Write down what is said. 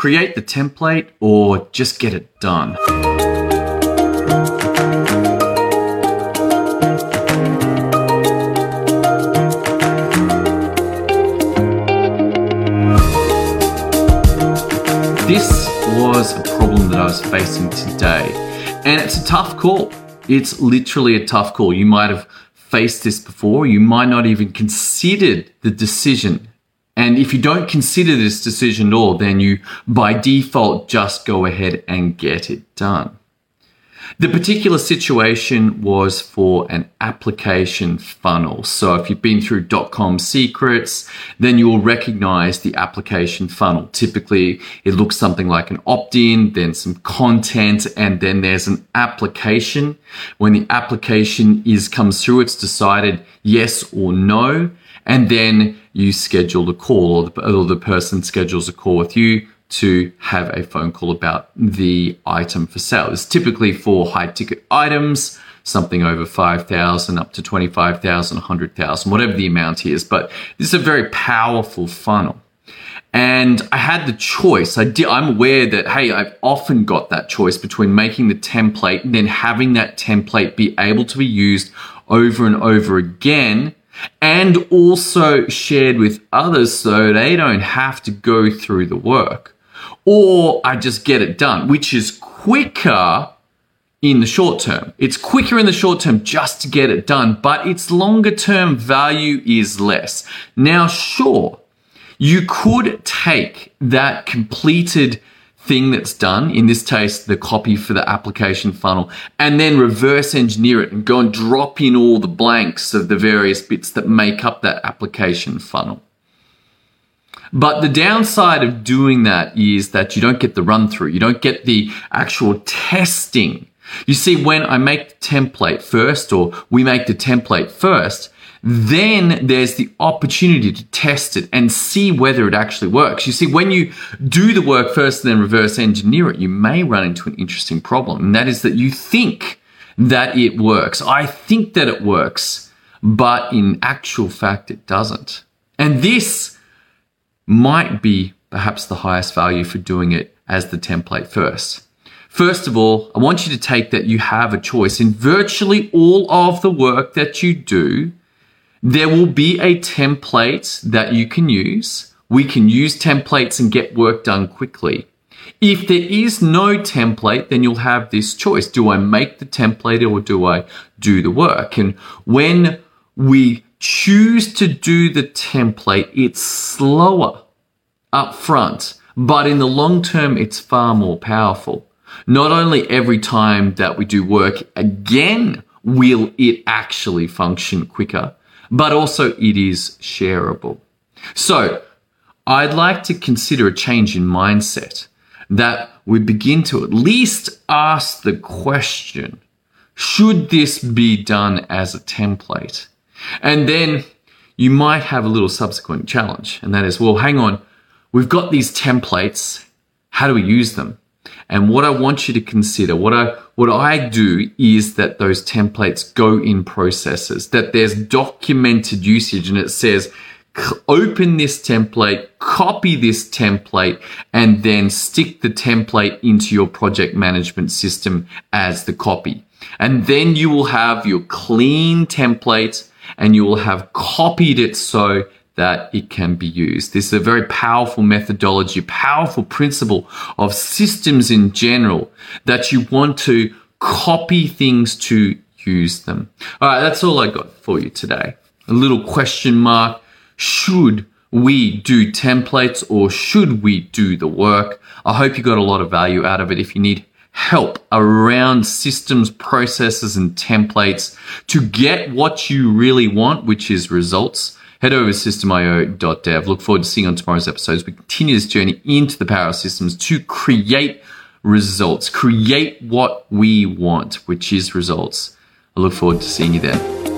create the template or just get it done? This was a problem that I was facing today, and it's a tough call. It's literally a tough call. You might have faced this before, you might not even considered the decision. And if you don't consider this decision at all, then you by default just go ahead and get it done. The particular situation was for an application funnel. So if you've been through DotCom Secrets, then you will recognize the application funnel. Typically, it looks something like an opt-in, then some content, and then there's an application. When the application is comes through, it's decided yes or no, and then you schedule the call or the, or the person schedules a call with you to have a phone call about the item for sale. It's typically for high ticket items, something over 5,000 up to 25,000, 100,000, whatever the amount is. But this is a very powerful funnel. And I had the choice. I did, I'm aware that, hey, I've often got that choice between making the template and then having that template be able to be used over and over again and also shared with others so they don't have to go through the work or I just get it done, which is quicker in the short term. It's quicker in the short term just to get it done, but its longer term value is less. Now, sure, you could take that completed thing that's done, in this case, the copy for the application funnel, and then reverse engineer it and go and drop in all the blanks of the various bits that make up that application funnel. But the downside of doing that is that you don't get the run through. You don't get the actual testing. You see, when I make the template first, or we make the template first, then there's the opportunity to test it and see whether it actually works. You see, when you do the work first and then reverse engineer it, you may run into an interesting problem. And that is that you think that it works. I think that it works, but in actual fact, it doesn't. And this might be perhaps the highest value for doing it as the template first. First of all, I want you to take that you have a choice. In virtually all of the work that you do, there will be a template that you can use. We can use templates and get work done quickly. If there is no template, then you'll have this choice. Do I make the template or do I do the work? And when we choose to do the template, it's slower up front, but in the long term, it's far more powerful. Not only every time that we do work again will it actually function quicker, but also it is shareable. So I'd like to consider a change in mindset that we begin to at least ask the question, should this be done as a template? And then you might have a little subsequent challenge, and that is, well, hang on, we've got these templates. How do we use them? And what I want you to consider, what I what I do is that those templates go in processes, that there's documented usage and it says open this template, copy this template, and then stick the template into your project management system as the copy. And then you will have your clean template and you will have copied it so that it can be used. This is a very powerful methodology, powerful principle of systems in general that you want to copy things to use them. All right, that's all I got for you today. A little question mark. Should we do templates or should we do the work? I hope you got a lot of value out of it. If you need help around systems, processes, and templates to get what you really want, which is results, head over to systemio.dev. Look forward to seeing you on tomorrow's episode as we continue this journey into the power of systems to create results, create what we want, which is results. I look forward to seeing you there.